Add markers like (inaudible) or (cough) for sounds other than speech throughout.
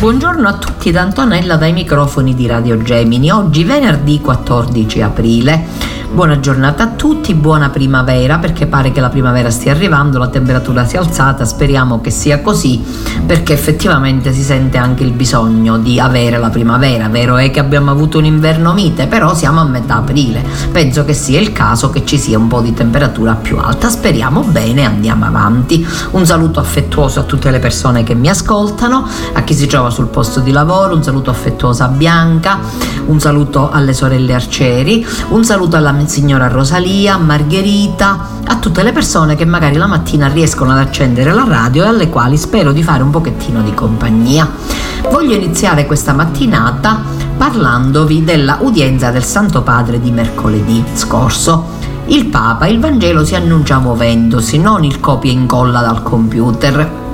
Buongiorno a tutti da Antonella dai microfoni di Radio Gemini. Oggi venerdì 14 aprile. Buona giornata a tutti, buona primavera perché pare che la primavera stia arrivando, la temperatura sia alzata, speriamo che sia così perché effettivamente si sente anche il bisogno di avere la primavera. Vero è che abbiamo avuto un inverno mite, però siamo a metà aprile. Penso che sia il caso che ci sia un po' di temperatura più alta. Speriamo bene, andiamo avanti. Un saluto affettuoso a tutte le persone che mi ascoltano, a chi si trova sul posto di lavoro, un saluto affettuoso a Bianca, un saluto alle sorelle Arcieri, un saluto alla signora Rosalia, a Margherita, a tutte le persone che magari la mattina riescono ad accendere la radio e alle quali spero di fare un pochettino di compagnia. Voglio iniziare questa mattinata parlandovi della udienza del Santo Padre di mercoledì scorso. Il Papa, il Vangelo si annuncia muovendosi, non il copia e incolla dal computer.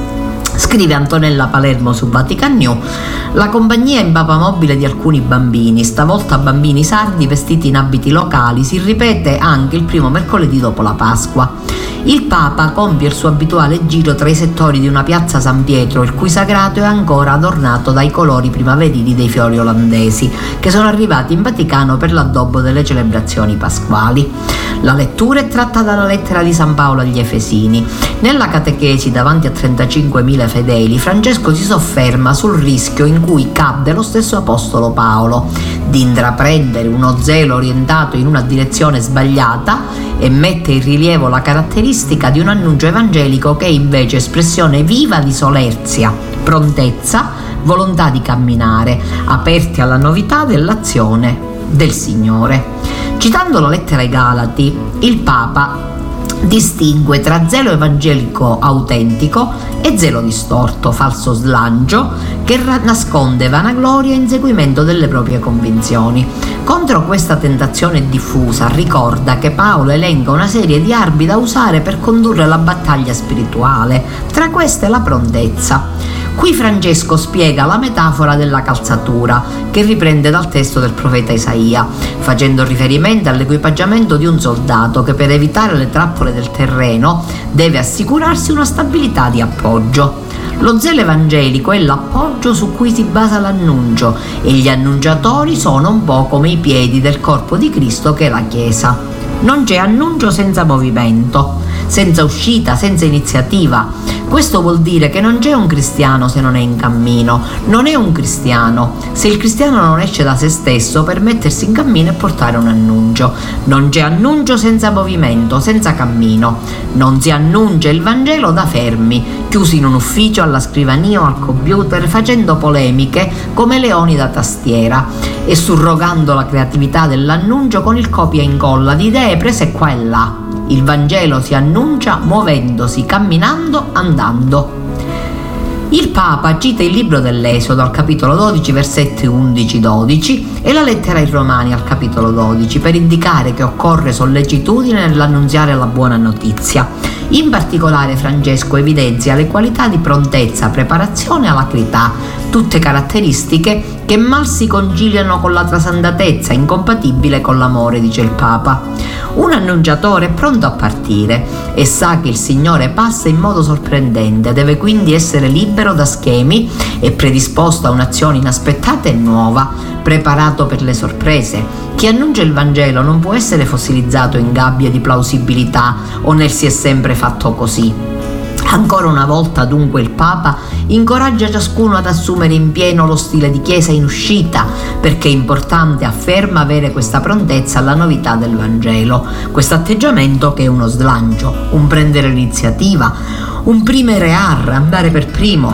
Scrive Antonella Palermo su Vatican New, la compagnia in papa mobile di alcuni bambini, stavolta bambini sardi vestiti in abiti locali, si ripete anche il primo mercoledì dopo la Pasqua. Il Papa compie il suo abituale giro tra i settori di una piazza San Pietro, il cui sagrato è ancora adornato dai colori primaverili dei fiori olandesi, che sono arrivati in Vaticano per l'addobbo delle celebrazioni pasquali. La lettura è tratta dalla lettera di San Paolo agli Efesini. Nella catechesi davanti a 35.000 fedeli, Francesco si sofferma sul rischio in cui cadde lo stesso Apostolo Paolo di intraprendere uno zelo orientato in una direzione sbagliata e mette in rilievo la caratteristica di un annuncio evangelico che è invece espressione viva di solerzia, prontezza, volontà di camminare, aperti alla novità dell'azione del Signore. Citando la lettera ai Galati, il Papa distingue tra zelo evangelico autentico e zelo distorto, falso slancio, che nasconde vanagloria e inseguimento delle proprie convinzioni. Contro questa tentazione diffusa ricorda che Paolo elenca una serie di armi da usare per condurre la battaglia spirituale, tra queste la prontezza. Qui Francesco spiega la metafora della calzatura, che riprende dal testo del profeta Isaia, facendo riferimento all'equipaggiamento di un soldato che per evitare le trappole del terreno deve assicurarsi una stabilità di appoggio. Lo zelo evangelico è l'appoggio su cui si basa l'annuncio e gli annunciatori sono un po' come i piedi del corpo di Cristo che è la Chiesa. Non c'è annuncio senza movimento, senza uscita, senza iniziativa. Questo vuol dire che non c'è un cristiano se non è in cammino, non è un cristiano se il cristiano non esce da se stesso per mettersi in cammino e portare un annuncio. Non c'è annuncio senza movimento, senza cammino. Non si annuncia il Vangelo da fermi, chiusi in un ufficio, alla scrivania o al computer, facendo polemiche come leoni da tastiera e surrogando la creatività dell'annuncio con il copia e incolla di idee prese qua e là. Il Vangelo si annuncia muovendosi, camminando, andando. Il Papa cita il libro dell'Esodo al capitolo 12, versetti 11-12 e la lettera ai Romani al capitolo 12 per indicare che occorre sollecitudine nell'annunziare la buona notizia. In particolare Francesco evidenzia le qualità di prontezza, preparazione e alacrità, tutte caratteristiche che mal si conciliano con la trasandatezza, incompatibile con l'amore, dice il Papa. Un annunciatore è pronto a partire e sa che il Signore passa in modo sorprendente, deve quindi essere libero da schemi e predisposto a un'azione inaspettata e nuova, preparato per le sorprese. Chi annuncia il Vangelo non può essere fossilizzato in gabbie di plausibilità o nel si è sempre fatto così. Ancora una volta dunque il Papa incoraggia ciascuno ad assumere in pieno lo stile di Chiesa in uscita, perché è importante, afferma, avere questa prontezza alla novità del Vangelo, questo atteggiamento che è uno slancio, un prendere l'iniziativa, un primere ar, andare per primo.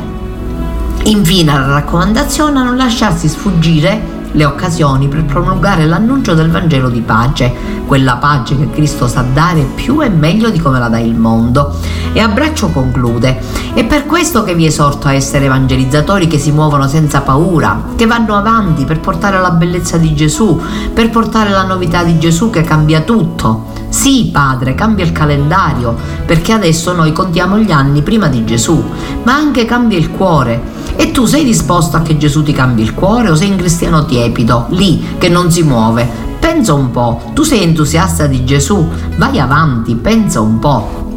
Infine la raccomandazione a non lasciarsi sfuggire le occasioni per promulgare l'annuncio del Vangelo di pace, quella pace che Cristo sa dare più e meglio di come la dà il mondo. E a braccio conclude, è per questo che vi esorto a essere evangelizzatori che si muovono senza paura, che vanno avanti per portare la bellezza di Gesù, per portare la novità di Gesù che cambia tutto. Sì, Padre, cambia il calendario, perché adesso noi contiamo gli anni prima di Gesù, ma anche cambia il cuore e tu sei disposto a che Gesù ti cambi il cuore o sei un cristiano tiepido, lì, che non si muove? Pensa un po', tu sei entusiasta di Gesù, vai avanti, pensa un po'.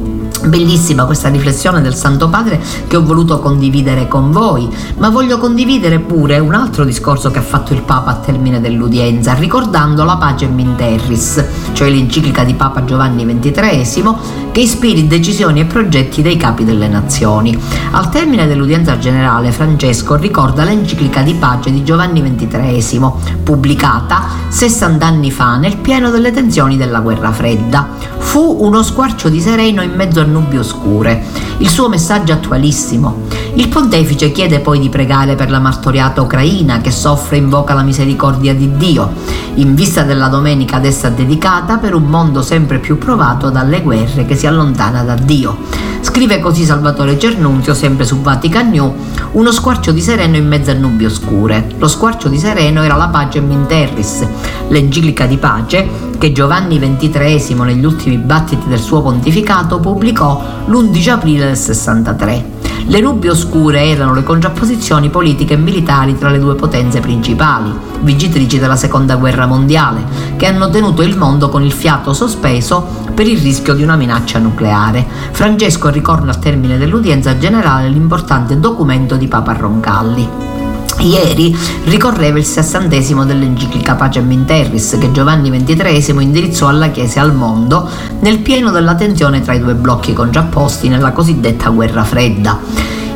Bellissima questa riflessione del Santo Padre che ho voluto condividere con voi, ma voglio condividere pure un altro discorso che ha fatto il Papa a termine dell'udienza, ricordando la Pacem in Terris, cioè l'enciclica di Papa Giovanni XXIII, che ispiri decisioni e progetti dei capi delle nazioni. Al termine dell'udienza generale, Francesco ricorda l'enciclica di pace di Giovanni XXIII, pubblicata 60 anni fa nel pieno delle tensioni della guerra fredda. Fu uno squarcio di sereno in mezzo a nubi oscure. Il suo messaggio attualissimo. Il pontefice chiede poi di pregare per la martoriata ucraina che soffre e invoca la misericordia di Dio, in vista della domenica ad essa dedicata per un mondo sempre più provato dalle guerre che si allontana da Dio. Scrive così Salvatore Cernunzio, sempre su Vatican New, uno squarcio di sereno in mezzo a nubi oscure. Lo squarcio di sereno era la Pacem in Terris, l'enciclica di pace che Giovanni XXIII negli ultimi battiti del suo pontificato pubblicò l'11 aprile del 63. Le nubi oscure erano le contrapposizioni politiche e militari tra le due potenze principali, vincitrici della seconda guerra mondiale, che hanno tenuto il mondo con il fiato sospeso per il rischio di una minaccia nucleare. Francesco ricorda al termine dell'udienza generale l'importante documento di Papa Roncalli. Ieri ricorreva il sessantesimo dell'enciclica Pacem in Terris che Giovanni XXIII indirizzò alla Chiesa e al mondo nel pieno della tensione tra i due blocchi contrapposti nella cosiddetta guerra fredda.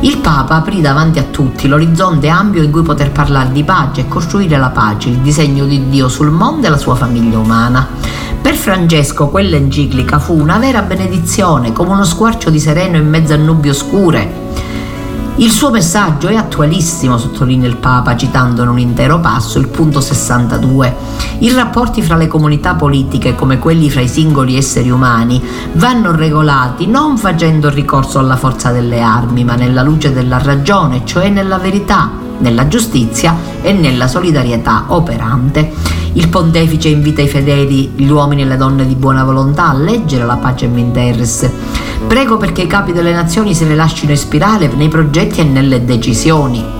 Il Papa aprì davanti a tutti l'orizzonte ampio in cui poter parlare di pace e costruire la pace, il disegno di Dio sul mondo e la sua famiglia umana. Per Francesco quell'enciclica fu una vera benedizione, come uno squarcio di sereno in mezzo a nubi oscure il suo messaggio è attualissimo, sottolinea il Papa citando in un intero passo il punto 62. I rapporti fra le comunità politiche, come quelli fra i singoli esseri umani, vanno regolati non facendo ricorso alla forza delle armi, ma nella luce della ragione, cioè nella verità, nella giustizia e nella solidarietà operante. Il pontefice invita i fedeli, gli uomini e le donne di buona volontà a leggere la pace in Terres. Prego perché i capi delle nazioni se ne lasciano ispirare nei progetti e nelle decisioni.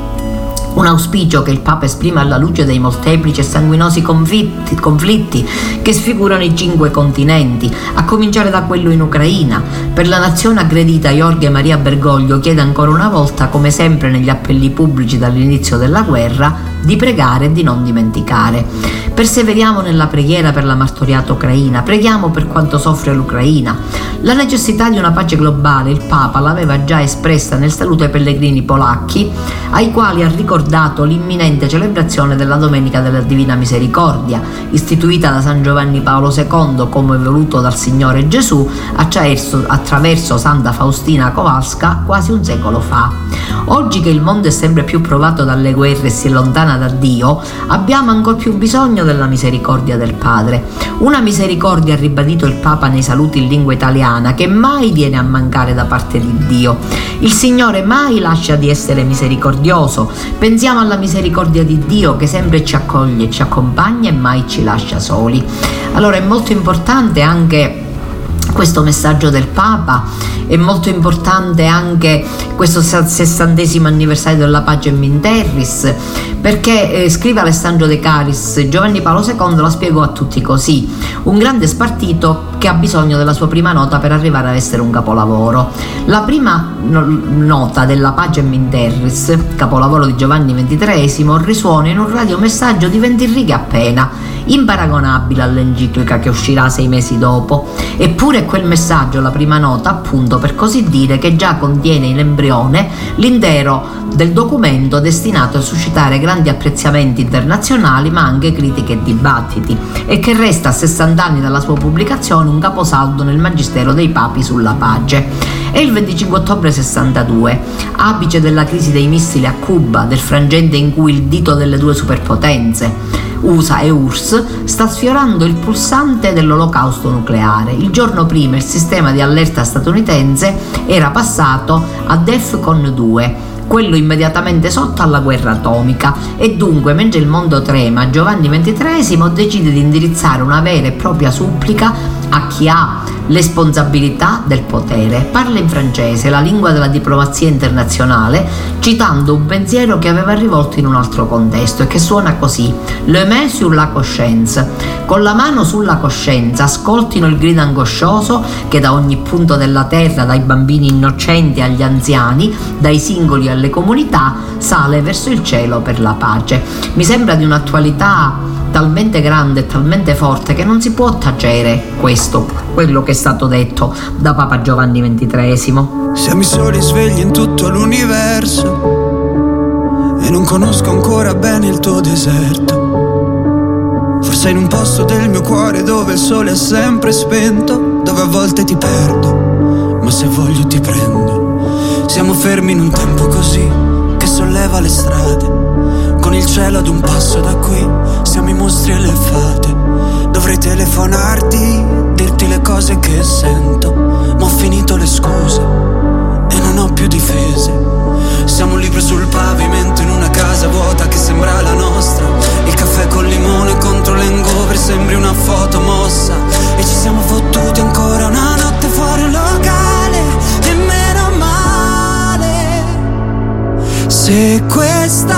Un auspicio che il Papa esprime alla luce dei molteplici e sanguinosi conflitti, conflitti, che sfigurano i cinque continenti, a cominciare da quello in Ucraina. Per la nazione aggredita Jorge Maria Bergoglio chiede ancora una volta, come sempre negli appelli pubblici dall'inizio della guerra, di pregare e di non dimenticare. Perseveriamo nella preghiera per la martoriata ucraina, preghiamo per quanto soffre l'Ucraina. La necessità di una pace globale il Papa l'aveva già espressa nel saluto ai pellegrini polacchi, ai quali ha ricordato l'imminente celebrazione della Domenica della Divina Misericordia, istituita da San Giovanni Paolo II come voluto dal Signore Gesù attraverso, Santa Faustina Kowalska quasi un secolo fa. Oggi che il mondo è sempre più provato dalle guerre e si allontana da Dio, abbiamo ancor più bisogno della misericordia del Padre. Una misericordia, ha ribadito il Papa nei saluti in lingua italiana, che mai viene a mancare da parte di Dio. Il Signore mai lascia di essere misericordioso. Pensiamo alla misericordia di Dio che sempre ci accoglie, ci accompagna e mai ci lascia soli. Allora è molto importante anche questo messaggio del Papa, è molto importante anche questo sessantesimo anniversario della pace in Terris, perché eh, scrive Alessandro De Caris, Giovanni Paolo II la spiegò a tutti così, un grande spartito che ha bisogno della sua prima nota per arrivare a essere un capolavoro. La prima no- nota della Pagem in capolavoro di Giovanni XXIII, risuona in un radiomessaggio di 20 righe appena, imparagonabile all'enciclica che uscirà sei mesi dopo. Eppure quel messaggio, la prima nota, appunto per così dire, che già contiene in embrione l'intero del documento destinato a suscitare grandi apprezzamenti internazionali ma anche critiche e dibattiti e che resta a 60 anni dalla sua pubblicazione un caposaldo nel magistero dei papi sulla pace. È il 25 ottobre 62, apice della crisi dei missili a Cuba, del frangente in cui il dito delle due superpotenze USA e URSS sta sfiorando il pulsante dell'olocausto nucleare. Il giorno prima il sistema di allerta statunitense era passato a DEFCON 2 quello immediatamente sotto alla guerra atomica e dunque mentre il mondo trema Giovanni XXIII decide di indirizzare una vera e propria supplica a chi responsabilità del potere. Parla in francese, la lingua della diplomazia internazionale, citando un pensiero che aveva rivolto in un altro contesto e che suona così: Le main sur la coscienza. Con la mano sulla coscienza ascoltino il grido angoscioso che da ogni punto della terra, dai bambini innocenti agli anziani, dai singoli alle comunità, sale verso il cielo per la pace. Mi sembra di un'attualità talmente grande e talmente forte che non si può tacere questo, quello che stato detto da Papa Giovanni XXIII. Siamo i soli svegli in tutto l'universo e non conosco ancora bene il tuo deserto. Forse in un posto del mio cuore dove il sole è sempre spento, dove a volte ti perdo, ma se voglio ti prendo. Siamo fermi in un tempo così che solleva le strade con il cielo ad un passo da qui, siamo i mostri e le fate. Dovrei telefonarti, le cose che sento, ma ho finito le scuse e non ho più difese. Siamo libri sul pavimento in una casa vuota che sembra la nostra. Il caffè col limone contro l'engover sembri una foto mossa. E ci siamo fottuti ancora una notte fuori un locale. E meno male. Se questa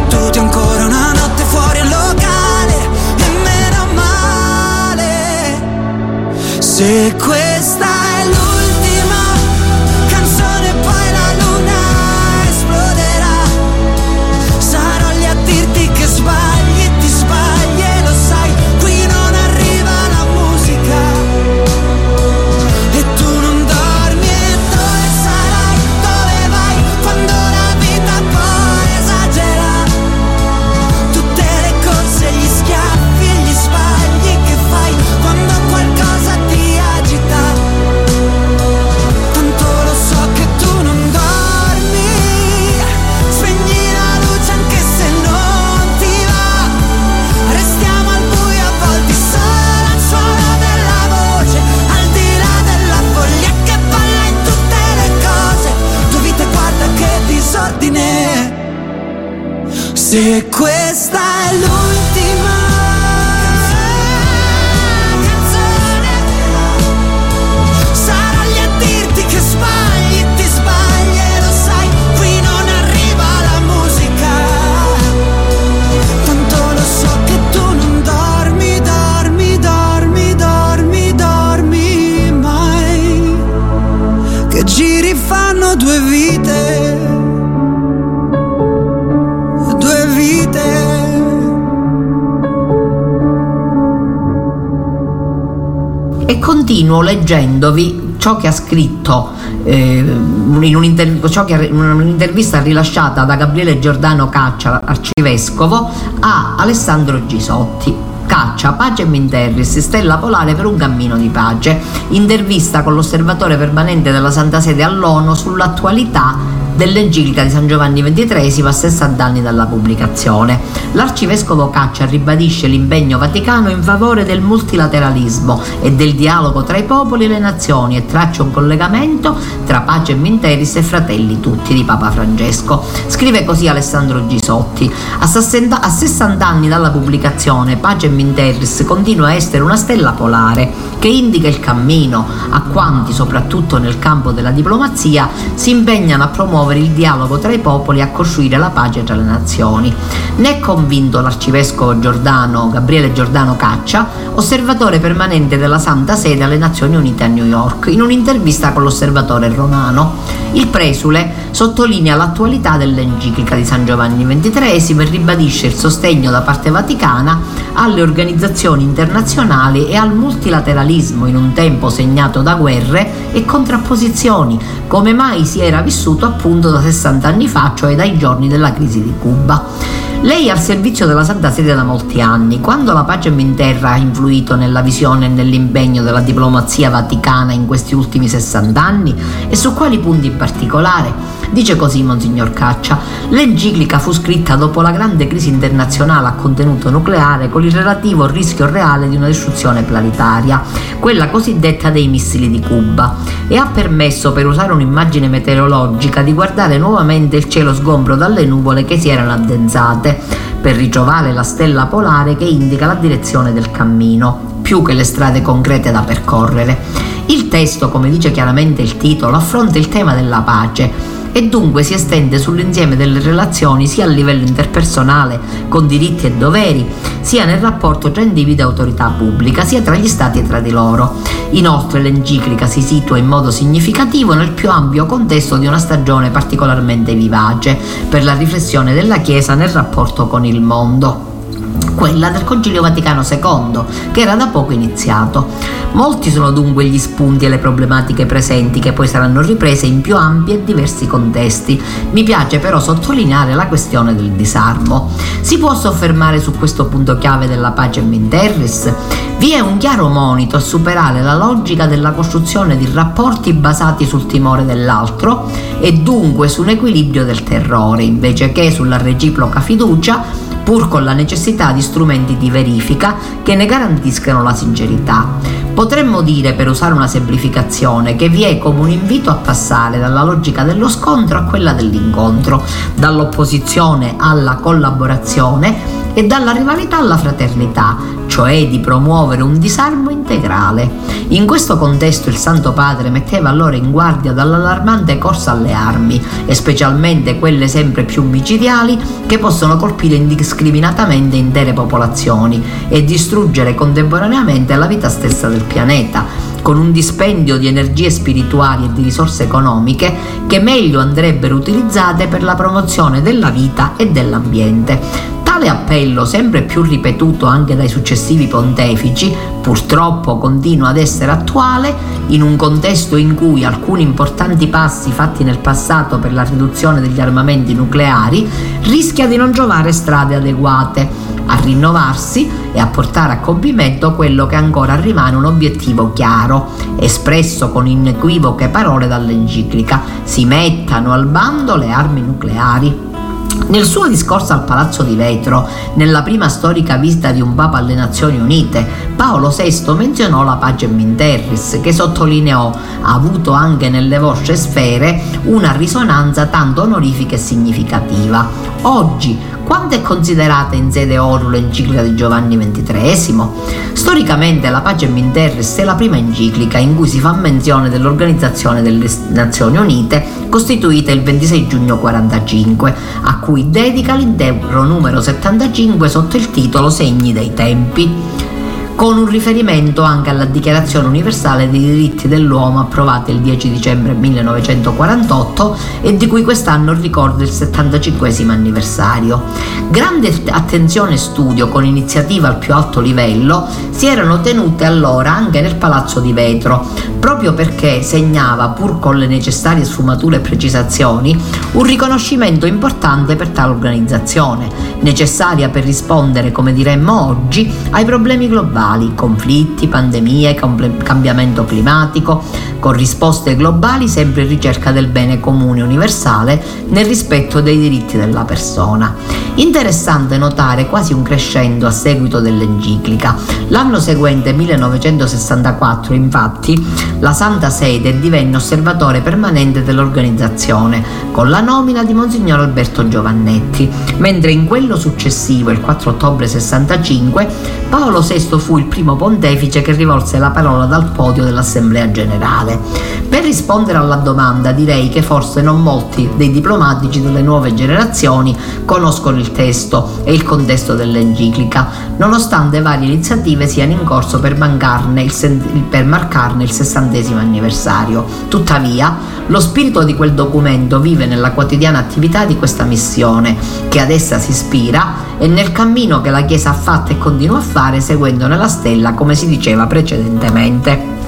Se leggendovi ciò che ha scritto eh, in, un'interv- ciò che, in un'intervista rilasciata da Gabriele Giordano Caccia, arcivescovo, a Alessandro Gisotti. Caccia, Pace e Minterris, Stella Polare per un cammino di pace. Intervista con l'osservatore permanente della Santa Sede all'ONU sull'attualità dell'Enciclica di San Giovanni XXIII a 60 anni dalla pubblicazione. L'arcivescovo Caccia ribadisce l'impegno vaticano in favore del multilateralismo e del dialogo tra i popoli e le nazioni e traccia un collegamento tra Pace e Minteris e Fratelli Tutti di Papa Francesco. Scrive così Alessandro Gisotti. A 60 anni dalla pubblicazione Pace e Minteris continua a essere una stella polare che indica il cammino a quanti, soprattutto nel campo della diplomazia, si impegnano a promuovere il dialogo tra i popoli e a costruire la pace tra le nazioni. Ne è convinto l'arcivescovo Giordano, Gabriele Giordano Caccia, osservatore permanente della Santa Sede alle Nazioni Unite a New York, in un'intervista con l'osservatore romano. Il presule sottolinea l'attualità dell'enciclica di San Giovanni XXIII e ribadisce il sostegno da parte vaticana alle organizzazioni internazionali e al multilateralismo in un tempo segnato da guerre e contrapposizioni, come mai si era vissuto appunto da 60 anni fa, cioè dai giorni della crisi di Cuba. Lei è al servizio della Santa Sede da molti anni. Quando la pace in terra ha influito nella visione e nell'impegno della diplomazia vaticana in questi ultimi 60 anni e su quali punti in particolare? Dice così Monsignor Caccia, l'enciclica fu scritta dopo la grande crisi internazionale a contenuto nucleare con il relativo rischio reale di una distruzione planetaria, quella cosiddetta dei missili di Cuba, e ha permesso, per usare un'immagine meteorologica, di guardare nuovamente il cielo sgombro dalle nuvole che si erano addensate per ritrovare la stella polare che indica la direzione del cammino, più che le strade concrete da percorrere. Il testo, come dice chiaramente il titolo, affronta il tema della pace e dunque si estende sull'insieme delle relazioni sia a livello interpersonale con diritti e doveri, sia nel rapporto tra individuo e autorità pubblica, sia tra gli stati e tra di loro. Inoltre l'enciclica si situa in modo significativo nel più ampio contesto di una stagione particolarmente vivace per la riflessione della Chiesa nel rapporto con il mondo quella del Concilio Vaticano II, che era da poco iniziato. Molti sono dunque gli spunti e le problematiche presenti che poi saranno riprese in più ampi e diversi contesti. Mi piace però sottolineare la questione del disarmo. Si può soffermare su questo punto chiave della pace in terris? Vi è un chiaro monito a superare la logica della costruzione di rapporti basati sul timore dell'altro e dunque su un equilibrio del terrore, invece che sulla reciproca fiducia pur con la necessità di strumenti di verifica che ne garantiscano la sincerità. Potremmo dire, per usare una semplificazione, che vi è come un invito a passare dalla logica dello scontro a quella dell'incontro, dall'opposizione alla collaborazione e dalla rivalità alla fraternità, cioè di promuovere un disarmo integrale. In questo contesto il Santo Padre metteva allora in guardia dall'allarmante corsa alle armi, e specialmente quelle sempre più micidiali che possono colpire indiscriminatamente intere popolazioni e distruggere contemporaneamente la vita stessa del pianeta con un dispendio di energie spirituali e di risorse economiche che meglio andrebbero utilizzate per la promozione della vita e dell'ambiente. Tale appello, sempre più ripetuto anche dai successivi pontefici, purtroppo continua ad essere attuale in un contesto in cui alcuni importanti passi fatti nel passato per la riduzione degli armamenti nucleari rischia di non trovare strade adeguate a rinnovarsi e a portare a compimento quello che ancora rimane un obiettivo chiaro, espresso con inequivoche parole dall'enciclica, si mettano al bando le armi nucleari. Nel suo discorso al Palazzo di Vetro, nella prima storica visita di un Papa alle Nazioni Unite, Paolo VI menzionò la pace in che sottolineò ha avuto anche nelle vostre sfere una risonanza tanto onorifica e significativa. Oggi, quanto è considerata in sede ONU l'enciclica di Giovanni XXIII? Storicamente la Pace in è la prima enciclica in cui si fa menzione dell'Organizzazione delle Nazioni Unite costituita il 26 giugno 45, a cui dedica l'intero numero 75 sotto il titolo Segni dei tempi. Con un riferimento anche alla Dichiarazione universale dei diritti dell'uomo approvata il 10 dicembre 1948 e di cui quest'anno ricorda il 75 anniversario. Grande attenzione e studio con iniziativa al più alto livello si erano tenute allora anche nel Palazzo di Vetro, proprio perché segnava, pur con le necessarie sfumature e precisazioni, un riconoscimento importante per tale organizzazione, necessaria per rispondere, come diremmo oggi, ai problemi globali, conflitti, pandemie, cambiamento climatico, con risposte globali sempre in ricerca del bene comune universale nel rispetto dei diritti della persona. Interessante notare quasi un crescendo a seguito dell'enciclica. L'anno seguente, 1964, infatti, la Santa Sede divenne osservatore permanente dell'organizzazione, con la nomina di Monsignor Alberto Giovannetti, mentre in quello successivo, il 4 ottobre 65, Paolo VI fu il primo pontefice che rivolse la parola dal podio dell'Assemblea Generale. Per rispondere alla domanda direi che forse non molti dei diplomatici delle nuove generazioni conoscono il testo e il contesto dell'enciclica, nonostante varie iniziative siano in corso per, il, per marcarne il sessantesimo anniversario. Tuttavia, lo spirito di quel documento vive nella quotidiana attività di questa missione, che ad essa si ispira e nel cammino che la Chiesa ha fatto e continua a fare seguendo nella stella come si diceva precedentemente.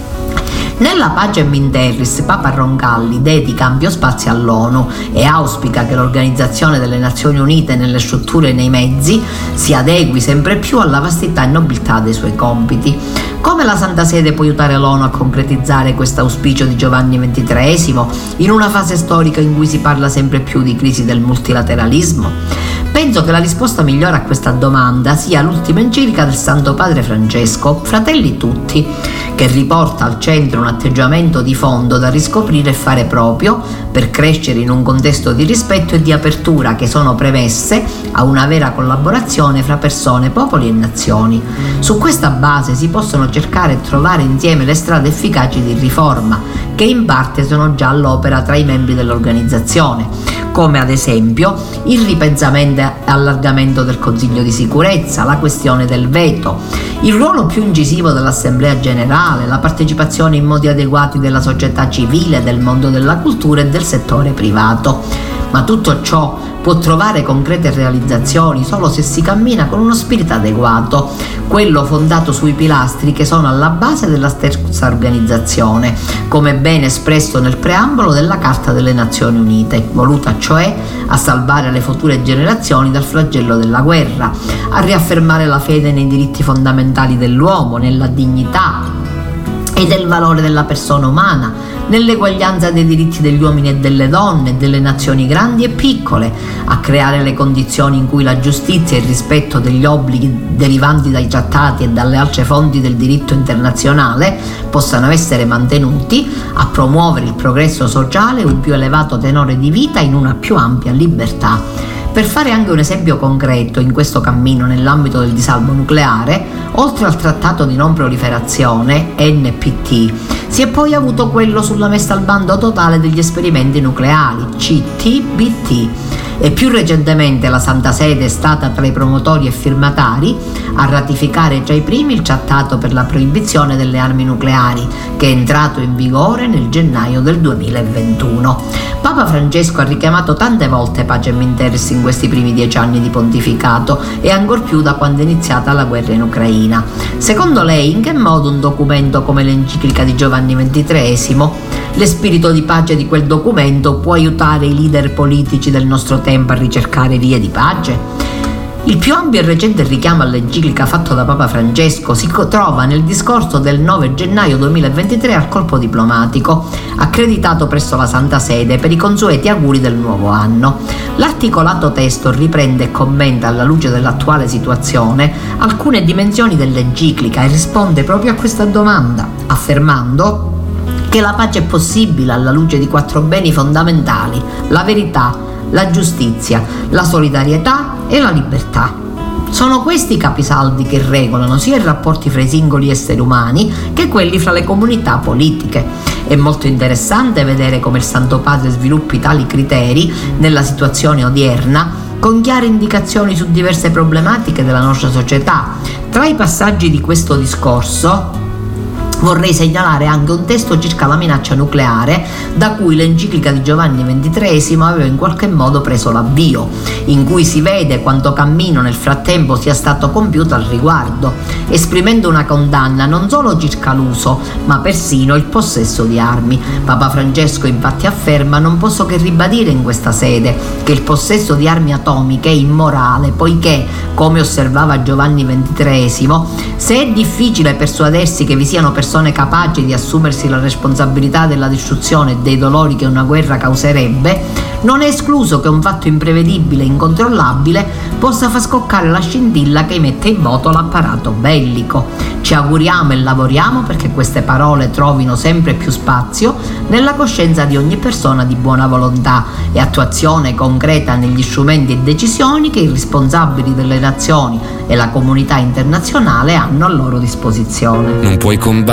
Nella Pagem Interris Papa Roncalli dedica ampio spazio all'ONU e auspica che l'Organizzazione delle Nazioni Unite nelle strutture e nei mezzi si adegui sempre più alla vastità e nobiltà dei suoi compiti. Come la Santa Sede può aiutare l'ONU a concretizzare questo auspicio di Giovanni XXIII in una fase storica in cui si parla sempre più di crisi del multilateralismo? Penso che la risposta migliore a questa domanda sia l'ultima enciclica del Santo Padre Francesco, Fratelli tutti, che riporta al centro un atteggiamento di fondo da riscoprire e fare proprio per crescere in un contesto di rispetto e di apertura che sono premesse a una vera collaborazione fra persone, popoli e nazioni. Su questa base si possono cercare e trovare insieme le strade efficaci di riforma, che in parte sono già all'opera tra i membri dell'organizzazione come ad esempio il ripensamento e allargamento del Consiglio di sicurezza, la questione del veto, il ruolo più incisivo dell'Assemblea generale, la partecipazione in modi adeguati della società civile, del mondo della cultura e del settore privato. Ma tutto ciò può trovare concrete realizzazioni solo se si cammina con uno spirito adeguato, quello fondato sui pilastri che sono alla base della stessa organizzazione, come ben espresso nel preambolo della Carta delle Nazioni Unite, voluta cioè a salvare le future generazioni dal flagello della guerra, a riaffermare la fede nei diritti fondamentali dell'uomo, nella dignità e del valore della persona umana, nell'eguaglianza dei diritti degli uomini e delle donne, delle nazioni grandi e piccole, a creare le condizioni in cui la giustizia e il rispetto degli obblighi derivanti dai trattati e dalle altre fonti del diritto internazionale possano essere mantenuti, a promuovere il progresso sociale un più elevato tenore di vita in una più ampia libertà. Per fare anche un esempio concreto in questo cammino nell'ambito del disalvo nucleare, oltre al trattato di non proliferazione NPT, si è poi avuto quello sulla messa al bando totale degli esperimenti nucleari, CTBT, e più recentemente la Santa Sede è stata tra i promotori e firmatari a ratificare tra i primi il trattato per la proibizione delle armi nucleari che è entrato in vigore nel gennaio del 2021. Papa Francesco ha richiamato tante volte Pacem in Terris in questi primi dieci anni di pontificato e ancor più da quando è iniziata la guerra in Ucraina. Secondo lei, in che modo un documento come l'enciclica di Giovanni XXIII, lo spirito di pace di quel documento può aiutare i leader politici del nostro tempo a ricercare vie di pace? Il più ampio e recente richiamo all'enciclica fatto da Papa Francesco si trova nel discorso del 9 gennaio 2023 al colpo diplomatico, accreditato presso la Santa Sede per i consueti auguri del nuovo anno. L'articolato testo riprende e commenta alla luce dell'attuale situazione alcune dimensioni dell'enciclica e risponde proprio a questa domanda, affermando che la pace è possibile alla luce di quattro beni fondamentali, la verità, la giustizia, la solidarietà e la libertà. Sono questi i capisaldi che regolano sia i rapporti fra i singoli esseri umani che quelli fra le comunità politiche. È molto interessante vedere come il Santo Padre sviluppi tali criteri nella situazione odierna con chiare indicazioni su diverse problematiche della nostra società. Tra i passaggi di questo discorso Vorrei segnalare anche un testo circa la minaccia nucleare da cui l'enciclica di Giovanni XXIII aveva in qualche modo preso l'avvio, in cui si vede quanto cammino nel frattempo sia stato compiuto al riguardo, esprimendo una condanna non solo circa l'uso, ma persino il possesso di armi. Papa Francesco infatti afferma non posso che ribadire in questa sede che il possesso di armi atomiche è immorale, poiché, come osservava Giovanni XXIII, se è difficile persuadersi che vi siano persone persone capaci di assumersi la responsabilità della distruzione e dei dolori che una guerra causerebbe, non è escluso che un fatto imprevedibile e incontrollabile possa far scoccare la scintilla che mette in moto l'apparato bellico. Ci auguriamo e lavoriamo perché queste parole trovino sempre più spazio nella coscienza di ogni persona di buona volontà e attuazione concreta negli strumenti e decisioni che i responsabili delle nazioni e la comunità internazionale hanno a loro disposizione. Non puoi combattere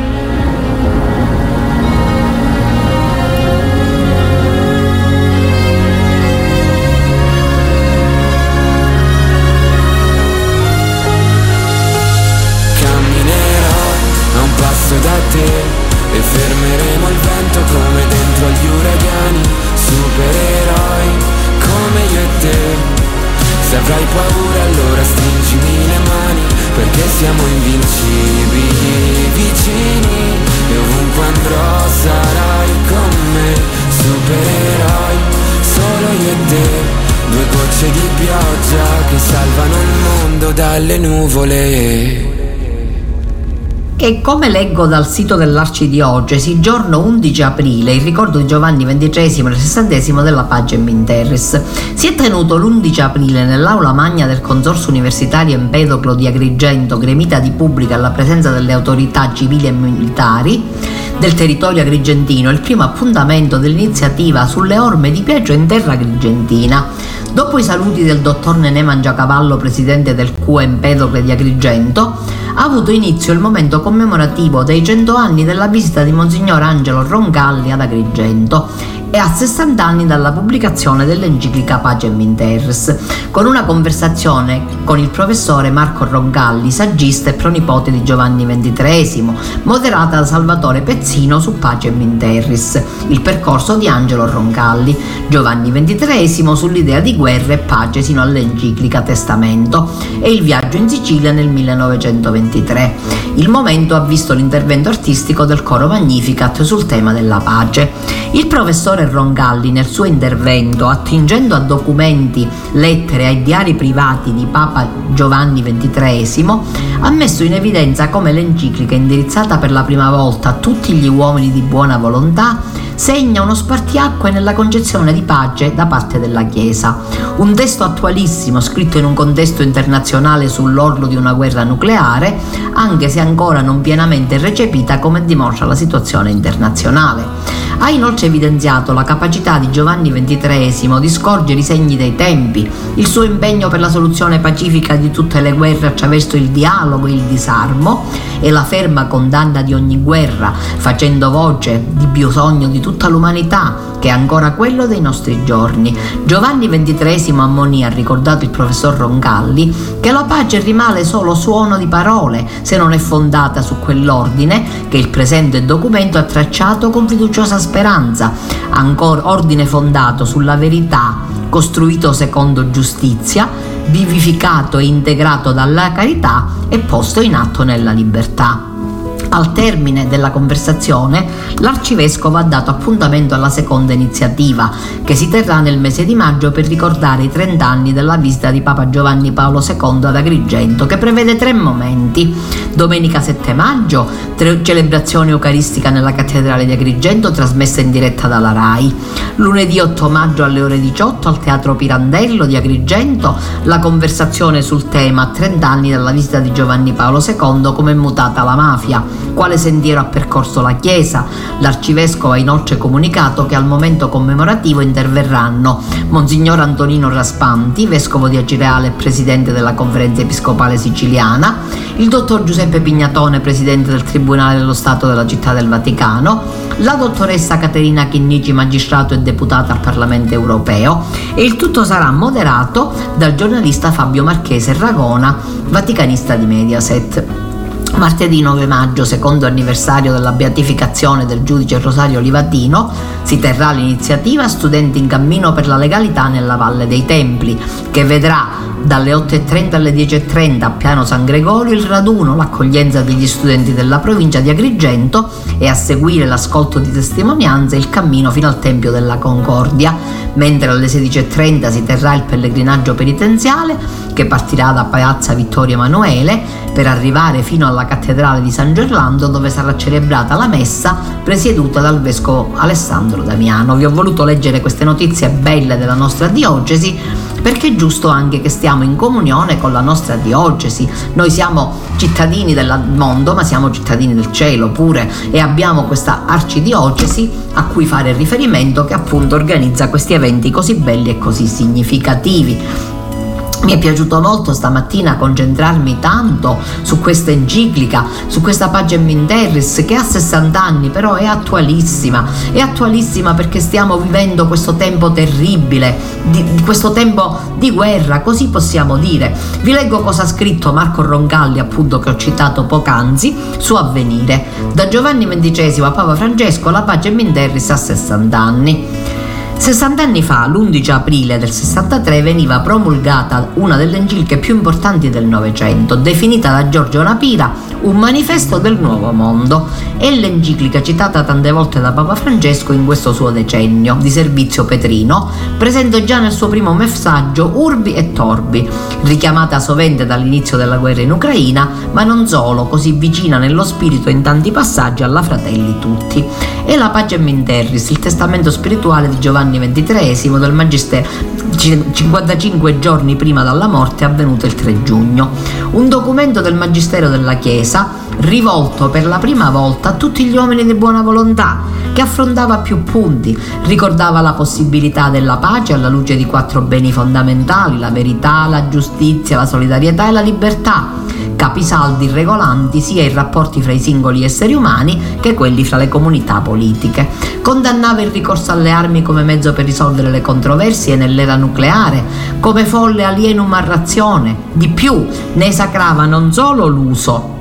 Siamo invincibili vicini e ovunque andrò sarai con me, supereroi solo io e te. Due gocce di pioggia che salvano il mondo dalle nuvole. E come leggo dal sito dell'Arcidiocesi, giorno 11 aprile, il ricordo di Giovanni XXIII e sessantesimo della Pagem in Terres. Si è tenuto l'11 aprile nell'aula magna del Consorzio Universitario Empedoclo di Agrigento, gremita di pubblica alla presenza delle autorità civili e militari del territorio agrigentino, il primo appuntamento dell'iniziativa sulle orme di Piaggio in terra agrigentina. Dopo i saluti del dottor Nenè Mangiacavallo, presidente del QE Empedocle di Agrigento, ha avuto inizio il momento commemorativo dei 100 anni della visita di Monsignor Angelo Roncalli ad Agrigento e a 60 anni dalla pubblicazione dell'enciclica Pacem in Terris, con una conversazione con il professore Marco Rongalli, saggista e pronipote di Giovanni XXIII, moderata da Salvatore Pezzino su Pacem in Terris, il percorso di Angelo Rongalli, Giovanni XXIII sull'idea di guerra e pace sino all'enciclica Testamento e il viaggio in Sicilia nel 1923. Il momento ha visto l'intervento artistico del coro Magnificat sul tema della pace. Il professore Rongalli nel suo intervento, attingendo a documenti, lettere ai diari privati di Papa Giovanni XXIII, ha messo in evidenza come l'enciclica indirizzata per la prima volta a tutti gli uomini di buona volontà segna uno spartiacque nella concezione di pace da parte della Chiesa. Un testo attualissimo, scritto in un contesto internazionale sull'orlo di una guerra nucleare, anche se ancora non pienamente recepita come dimostra la situazione internazionale. Ha inoltre evidenziato la capacità di Giovanni XXIII di scorgere i segni dei tempi, il suo impegno per la soluzione pacifica di tutte le guerre attraverso il dialogo e il disarmo e la ferma condanna di ogni guerra, facendo voce di bisogno di tutta l'umanità che è ancora quello dei nostri giorni. Giovanni XXIII ammonì, ha ricordato il professor Rongalli, che la pace rimane solo suono di parole se non è fondata su quell'ordine che il presente documento ha tracciato con fiduciosa speranza, ancora ordine fondato sulla verità, costruito secondo giustizia, vivificato e integrato dalla carità e posto in atto nella libertà. Al termine della conversazione, l'arcivescovo ha dato appuntamento alla seconda iniziativa, che si terrà nel mese di maggio per ricordare i 30 anni della visita di Papa Giovanni Paolo II ad Agrigento, che prevede tre momenti. Domenica 7 maggio, tre celebrazione eucaristica nella cattedrale di Agrigento, trasmessa in diretta dalla RAI. Lunedì 8 maggio alle ore 18 al Teatro Pirandello di Agrigento, la conversazione sul tema 30 anni dalla visita di Giovanni Paolo II, come è mutata la mafia quale sentiero ha percorso la Chiesa. L'arcivescovo ha inoltre comunicato che al momento commemorativo interverranno Monsignor Antonino Raspanti, vescovo di Acireale e presidente della conferenza episcopale siciliana, il dottor Giuseppe Pignatone, presidente del Tribunale dello Stato della Città del Vaticano, la dottoressa Caterina Chinnici, magistrato e deputata al Parlamento europeo e il tutto sarà moderato dal giornalista Fabio Marchese Ragona, vaticanista di Mediaset. Martedì 9 maggio, secondo anniversario della beatificazione del giudice Rosario Livatino, si terrà l'iniziativa Studenti in cammino per la legalità nella Valle dei Templi, che vedrà dalle 8.30 alle 10.30 a Piano San Gregorio il raduno, l'accoglienza degli studenti della provincia di Agrigento e a seguire l'ascolto di testimonianze il cammino fino al Tempio della Concordia, mentre alle 16.30 si terrà il pellegrinaggio penitenziale che partirà da Piazza Vittorio Emanuele per arrivare fino alla cattedrale di San Gerlando dove sarà celebrata la messa presieduta dal vescovo Alessandro Damiano. Vi ho voluto leggere queste notizie belle della nostra diocesi perché è giusto anche che stiamo in comunione con la nostra diocesi. Noi siamo cittadini del mondo, ma siamo cittadini del cielo pure e abbiamo questa arcidiocesi a cui fare riferimento che appunto organizza questi eventi così belli e così significativi. Mi è piaciuto molto stamattina concentrarmi tanto su questa enciclica, su questa Pagem in Terris che ha 60 anni però è attualissima, è attualissima perché stiamo vivendo questo tempo terribile, di, questo tempo di guerra, così possiamo dire. Vi leggo cosa ha scritto Marco Rongalli appunto che ho citato poc'anzi su Avvenire. Da Giovanni XXI a Papa Francesco la Pagem in Terris ha 60 anni. 60 anni fa, l'11 aprile del 63, veniva promulgata una delle enciliche più importanti del Novecento, definita da Giorgio Napira un manifesto del nuovo mondo. È l'enciclica citata tante volte da Papa Francesco in questo suo decennio di servizio petrino, presente già nel suo primo messaggio Urbi e Torbi, richiamata sovente dall'inizio della guerra in Ucraina, ma non solo, così vicina nello spirito in tanti passaggi alla Fratelli Tutti. È la Pagem in Terris, il testamento spirituale di Giovanni Giovanni XXIII del Magistero 55 giorni prima della morte avvenuta il 3 giugno. Un documento del Magistero della Chiesa rivolto per la prima volta a tutti gli uomini di buona volontà, che affrontava più punti, ricordava la possibilità della pace alla luce di quattro beni fondamentali, la verità, la giustizia, la solidarietà e la libertà capisaldi regolanti sia i rapporti fra i singoli esseri umani che quelli fra le comunità politiche. Condannava il ricorso alle armi come mezzo per risolvere le controversie nell'era nucleare, come folle alienum a razione. Di più, ne esacrava non solo l'uso,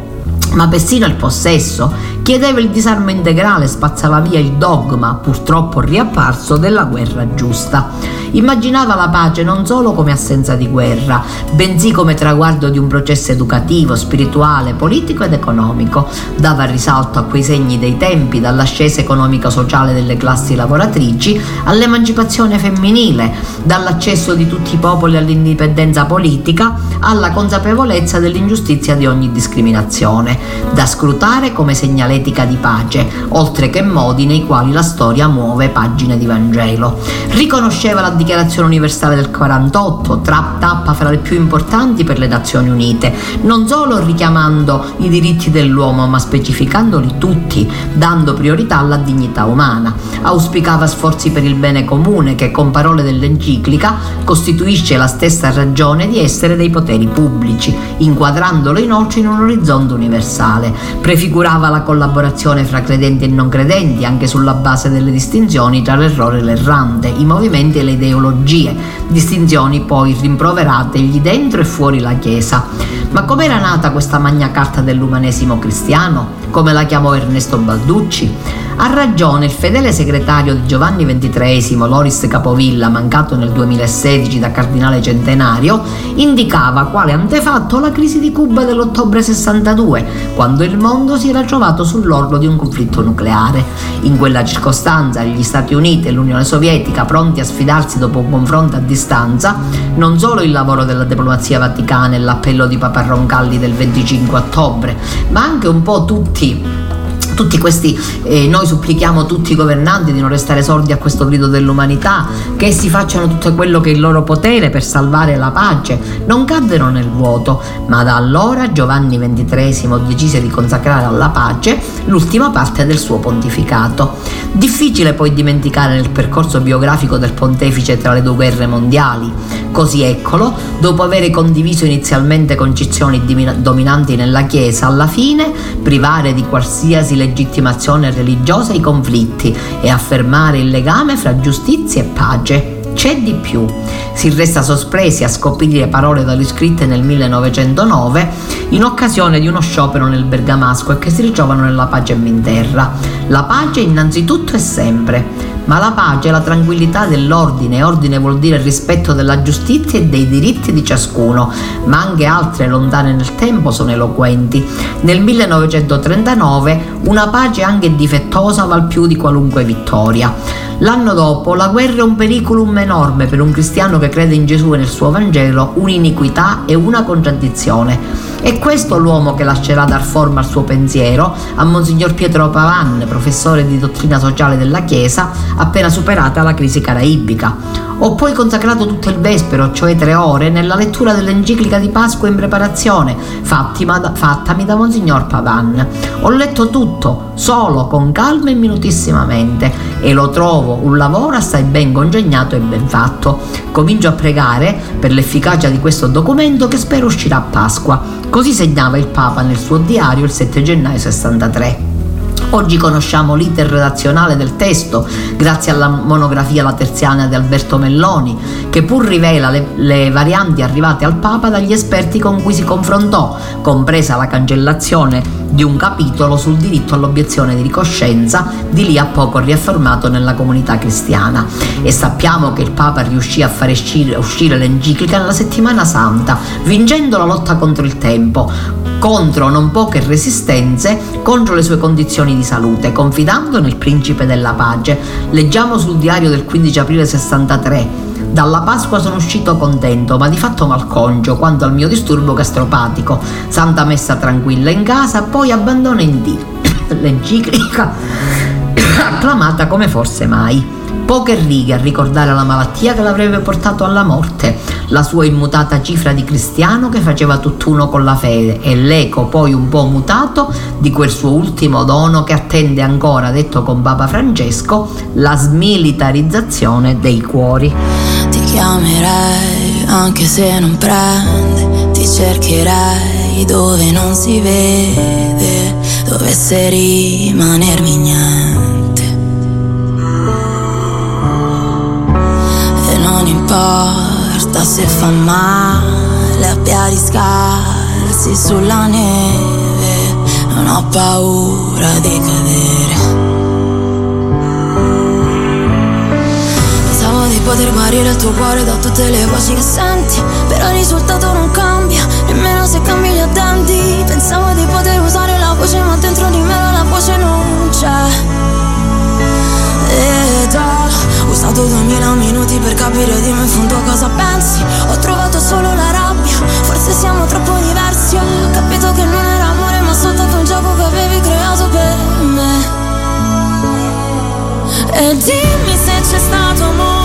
ma persino il possesso, chiedeva il disarmo integrale, spazzava via il dogma, purtroppo riapparso, della guerra giusta. Immaginava la pace non solo come assenza di guerra, bensì come traguardo di un processo educativo, spirituale, politico ed economico. Dava risalto a quei segni dei tempi, dall'ascesa economico-sociale delle classi lavoratrici all'emancipazione femminile, dall'accesso di tutti i popoli all'indipendenza politica alla consapevolezza dell'ingiustizia di ogni discriminazione, da scrutare come segnaletica di pace, oltre che modi nei quali la storia muove pagine di Vangelo. Riconosceva la Dichiarazione Universale del 48, tra, tappa fra le più importanti per le Nazioni Unite, non solo richiamando i diritti dell'uomo, ma specificandoli tutti, dando priorità alla dignità umana. Auspicava sforzi per il bene comune, che con parole dell'enciclica costituisce la stessa ragione di essere dei poteri pubblici, inquadrandolo inoltre in un orizzonte universale. Prefigurava la collaborazione fra credenti e non credenti, anche sulla base delle distinzioni tra l'errore e l'errante, i movimenti e le idee ideologie, distinzioni poi rimproverate dentro e fuori la Chiesa. Ma com'era nata questa magna carta dell'umanesimo cristiano? Come la chiamò Ernesto Balducci? Ha ragione il fedele segretario di Giovanni XXIII, Loris Capovilla, mancato nel 2016 da cardinale centenario, indicava quale antefatto la crisi di Cuba dell'ottobre 62, quando il mondo si era trovato sull'orlo di un conflitto nucleare. In quella circostanza gli Stati Uniti e l'Unione Sovietica, pronti a sfidarsi dopo un confronto a distanza, non solo il lavoro della diplomazia vaticana e l'appello di Papa Roncalli del 25 ottobre, ma anche un po' tutti tutti questi, eh, noi supplichiamo tutti i governanti di non restare sordi a questo grido dell'umanità, che essi facciano tutto quello che è il loro potere per salvare la pace, non caddero nel vuoto, ma da allora Giovanni XXIII decise di consacrare alla pace l'ultima parte del suo pontificato. Difficile poi dimenticare nel percorso biografico del pontefice tra le due guerre mondiali. Così eccolo, dopo aver condiviso inizialmente concezioni dominanti nella Chiesa, alla fine privare di qualsiasi legge legittimazione religiosa i conflitti e affermare il legame fra giustizia e pace. C'è di più. Si resta sospresi a scoprire parole da lui scritte nel 1909 in occasione di uno sciopero nel Bergamasco e che si ritrovano nella pace in terra. La pace innanzitutto e sempre ma la pace e la tranquillità dell'ordine. Ordine vuol dire il rispetto della giustizia e dei diritti di ciascuno, ma anche altre lontane nel tempo sono eloquenti. Nel 1939 una pace anche difettosa val più di qualunque vittoria. L'anno dopo la guerra è un periculum enorme per un cristiano che crede in Gesù e nel suo Vangelo, un'iniquità e una contraddizione. È questo l'uomo che lascerà dar forma al suo pensiero a Monsignor Pietro Pavan, professore di dottrina sociale della Chiesa, appena superata la crisi caraibica. Ho poi consacrato tutto il vespero, cioè tre ore, nella lettura dell'enciclica di Pasqua in preparazione, da, fattami da Monsignor Pavan. Ho letto tutto, solo, con calma e minutissimamente, e lo trovo un lavoro assai ben congegnato e ben fatto. Comincio a pregare per l'efficacia di questo documento che spero uscirà a Pasqua. Così segnava il Papa nel suo diario il 7 gennaio 63. Oggi conosciamo l'iter redazionale del testo grazie alla monografia La Terziana di Alberto Melloni, che pur rivela le, le, varianti arrivate al Papa dagli esperti con cui si confrontò, compresa la cancellazione di un capitolo sul diritto all'obiezione di ricoscenza, di lì a poco riaffermato nella comunità cristiana. E sappiamo che il Papa riuscì a fare uscire l'enciclica nella settimana santa, vincendo la lotta contro il tempo, contro non poche resistenze, contro le sue condizioni di salute, confidando nel principe della pace. Leggiamo sul diario del 15 aprile 63. Dalla Pasqua sono uscito contento, ma di fatto malconcio quanto al mio disturbo gastropatico. Santa messa tranquilla in casa, poi abbandono in Dio. (coughs) L'enciclica (coughs) acclamata come forse mai. Poche righe a ricordare la malattia che l'avrebbe portato alla morte, la sua immutata cifra di cristiano che faceva tutt'uno con la fede e l'eco poi un po' mutato di quel suo ultimo dono che attende ancora, detto con Papa Francesco, la smilitarizzazione dei cuori. Ti chiamerei anche se non prendi ti cercherei dove non si vede, dovesse rimanermi niente. Non importa se fa male a piedi scalzi sulla neve, non ho paura di cadere. poter guarire il tuo cuore da tutte le voci che senti Però il risultato non cambia, nemmeno se cambi gli attenti Pensavo di poter usare la voce ma dentro di me la voce non c'è Ed ho usato duemila minuti per capire di me in fondo cosa pensi. Ho trovato solo la rabbia, forse siamo troppo diversi. Ho capito che non era amore ma soltanto un gioco che avevi creato per me. E dimmi se c'è stato amore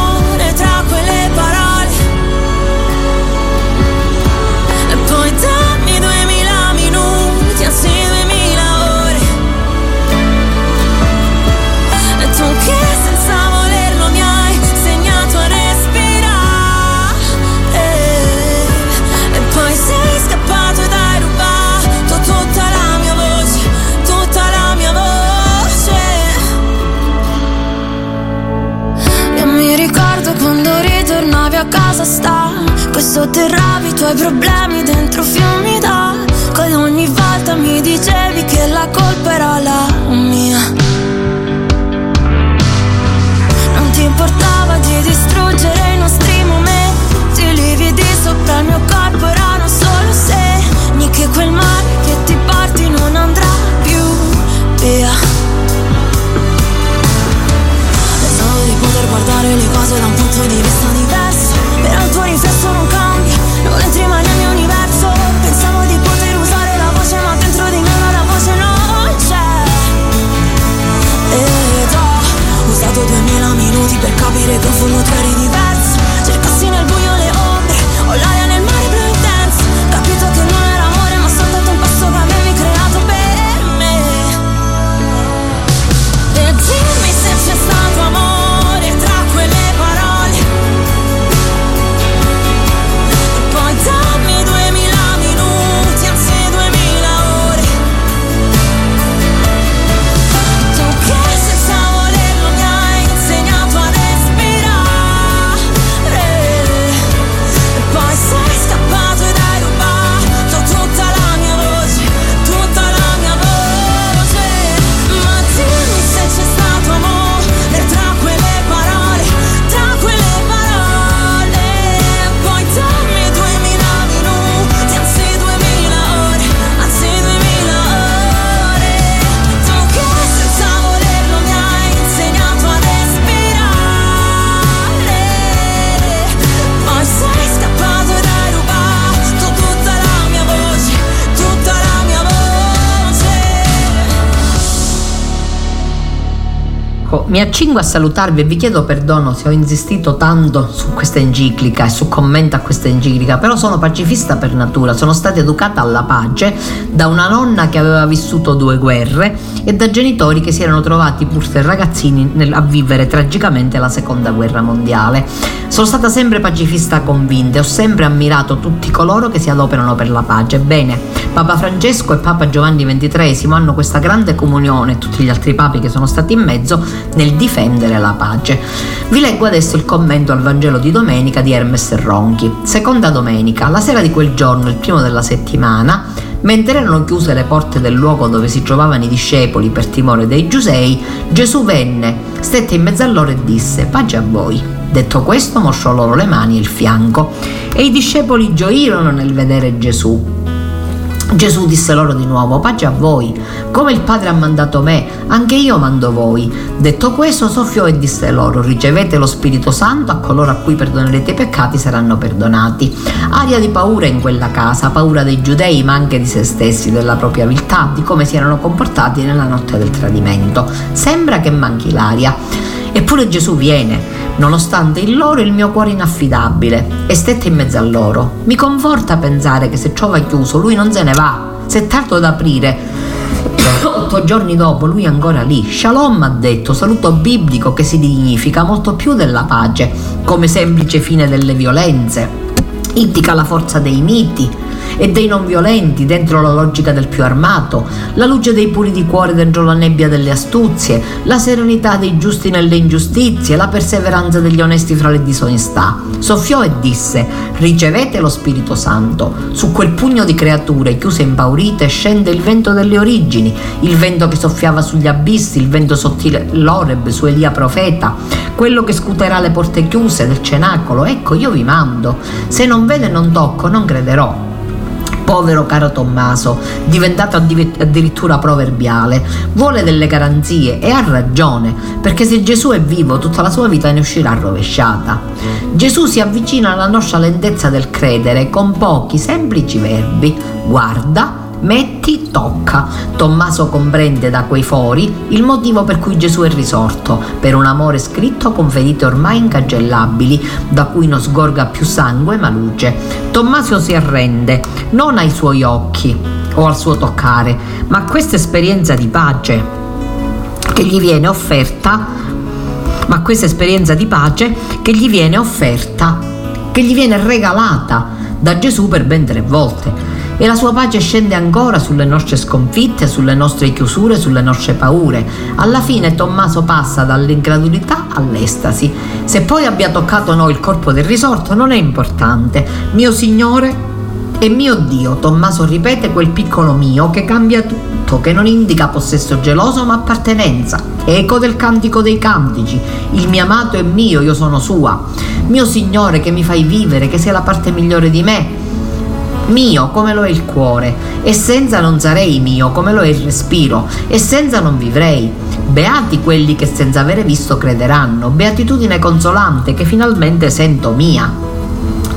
ritornavi a casa stanco e sotterravi i tuoi problemi dentro fiumi d'acqua e ogni volta mi dicevi che la colpa era la mia. Non ti importava di distruggere i nostri momenti, i lividi sopra il mio corpo erano solo segni che quel mare che ti porti non andrà più via. Pensavo di poter guardare le cose da un punto di vista minuti per capire Mi accingo a salutarvi e vi chiedo perdono se ho insistito tanto su questa enciclica e su commento a questa enciclica, però sono pacifista per natura, sono stata educata alla pace da una nonna che aveva vissuto due guerre e da genitori che si erano trovati pur se ragazzini nel- a vivere tragicamente la seconda guerra mondiale. Sono stata sempre pacifista convinta e ho sempre ammirato tutti coloro che si adoperano per la pace. Bene, Papa Francesco e Papa Giovanni XXIII hanno questa grande comunione tutti gli altri papi che sono stati in mezzo nel difendere la pace. Vi leggo adesso il commento al Vangelo di domenica di Hermes Ronchi. Seconda domenica, la sera di quel giorno, il primo della settimana, mentre erano chiuse le porte del luogo dove si trovavano i discepoli per timore dei Giusei, Gesù venne, stette in mezzo a loro e disse: Pace a voi. Detto questo, mostrò loro le mani e il fianco, e i discepoli gioirono nel vedere Gesù. Gesù disse loro di nuovo, pace a voi, come il Padre ha mandato me, anche io mando voi. Detto questo, soffiò e disse loro, ricevete lo Spirito Santo, a coloro a cui perdonerete i peccati saranno perdonati. Aria di paura in quella casa, paura dei giudei, ma anche di se stessi, della propria viltà, di come si erano comportati nella notte del tradimento. Sembra che manchi l'aria. Eppure Gesù viene, nonostante il loro il mio cuore inaffidabile, e stette in mezzo a loro. Mi conforta pensare che se ciò va chiuso, lui non se ne va. Se è tardo ad aprire, otto giorni dopo lui è ancora lì. Shalom ha detto, saluto biblico che si dignifica molto più della pace, come semplice fine delle violenze. Indica la forza dei miti e dei non violenti dentro la logica del più armato, la luce dei puri di cuore dentro la nebbia delle astuzie, la serenità dei giusti nelle ingiustizie, la perseveranza degli onesti fra le disonestà. Soffiò e disse: Ricevete lo Spirito Santo. Su quel pugno di creature chiuse e impaurite scende il vento delle origini, il vento che soffiava sugli abissi, il vento sottile l'Oreb su Elia profeta, quello che scuterà le porte chiuse del cenacolo. Ecco, io vi mando. Se non vedo e non tocco, non crederò. Povero caro Tommaso, diventato addirittura proverbiale, vuole delle garanzie e ha ragione, perché se Gesù è vivo tutta la sua vita ne uscirà rovesciata. Gesù si avvicina alla nostra lentezza del credere con pochi semplici verbi. Guarda, metti, tocca. Tommaso comprende da quei fori il motivo per cui Gesù è risorto, per un amore scritto con ferite ormai incagellabili, da cui non sgorga più sangue ma luce. Tommaso si arrende, non ai suoi occhi o al suo toccare, ma a questa esperienza di pace che gli viene offerta, ma questa esperienza di pace che gli viene offerta, che gli viene regalata da Gesù per ben tre volte e la sua pace scende ancora sulle nostre sconfitte, sulle nostre chiusure, sulle nostre paure. Alla fine Tommaso passa dall'incredulità all'estasi. Se poi abbia toccato noi il corpo del risorto non è importante. Mio Signore e mio Dio, Tommaso ripete quel piccolo mio che cambia tutto, che non indica possesso geloso ma appartenenza. Eco del cantico dei cantici, il mio amato è mio, io sono sua. Mio Signore che mi fai vivere, che sei la parte migliore di me, mio come lo è il cuore, e senza non sarei mio come lo è il respiro, e senza non vivrei. Beati quelli che senza avere visto crederanno, beatitudine consolante che finalmente sento mia.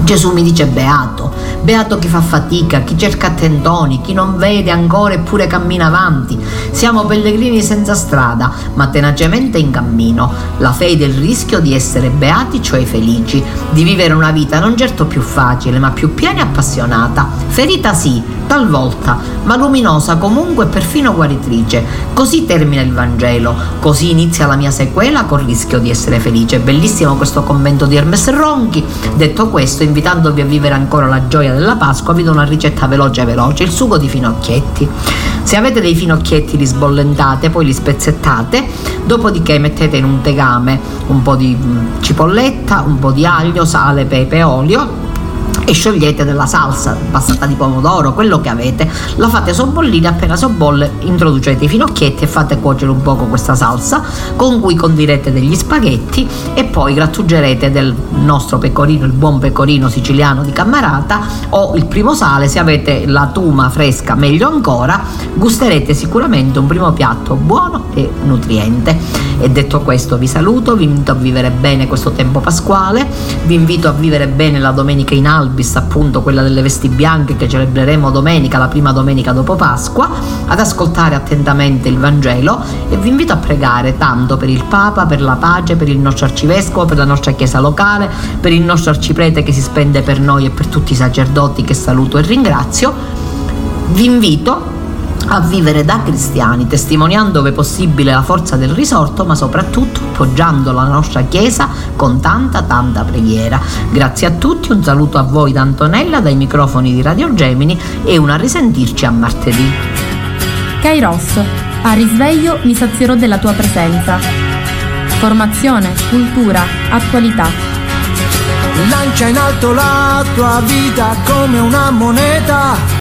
Gesù mi dice beato, beato chi fa fatica, chi cerca tentoni, chi non vede ancora eppure cammina avanti. Siamo pellegrini senza strada, ma tenacemente in cammino. La fede e il rischio di essere beati, cioè felici, di vivere una vita non certo più facile, ma più piena e appassionata. Ferita sì, talvolta, ma luminosa comunque e perfino guaritrice. Così termina il Vangelo, così inizia la mia sequela col rischio di essere felice. Bellissimo questo commento di Hermes Ronchi. Detto questo, invitandovi a vivere ancora la gioia della Pasqua, vi do una ricetta veloce veloce, il sugo di finocchietti. Se avete dei finocchietti li sbollentate, poi li spezzettate, dopodiché mettete in un tegame un po' di mm, cipolletta, un po' di aglio, sale, pepe, olio e sciogliete della salsa passata di pomodoro, quello che avete, la fate sobbollire, appena sobbolle introducete i finocchietti e fate cuocere un poco questa salsa con cui condirete degli spaghetti e poi grattugerete del nostro pecorino, il buon pecorino siciliano di Cammarata o il primo sale, se avete la tuma fresca meglio ancora, gusterete sicuramente un primo piatto buono e nutriente. E detto questo vi saluto, vi invito a vivere bene questo tempo pasquale, vi invito a vivere bene la domenica in albi Albis, appunto quella delle vesti bianche che celebreremo domenica, la prima domenica dopo Pasqua, ad ascoltare attentamente il Vangelo e vi invito a pregare tanto per il Papa, per la pace, per il nostro arcivescovo, per la nostra chiesa locale, per il nostro arciprete che si spende per noi e per tutti i sacerdoti che saluto e ringrazio. Vi invito a vivere da cristiani, testimoniando ove possibile la forza del risorto, ma soprattutto appoggiando la nostra Chiesa con tanta tanta preghiera. Grazie a tutti, un saluto a voi da Antonella dai microfoni di Radio Gemini e una risentirci a martedì. Kairos, a risveglio mi sazierò della tua presenza. Formazione, cultura, attualità. Lancia in alto la tua vita come una moneta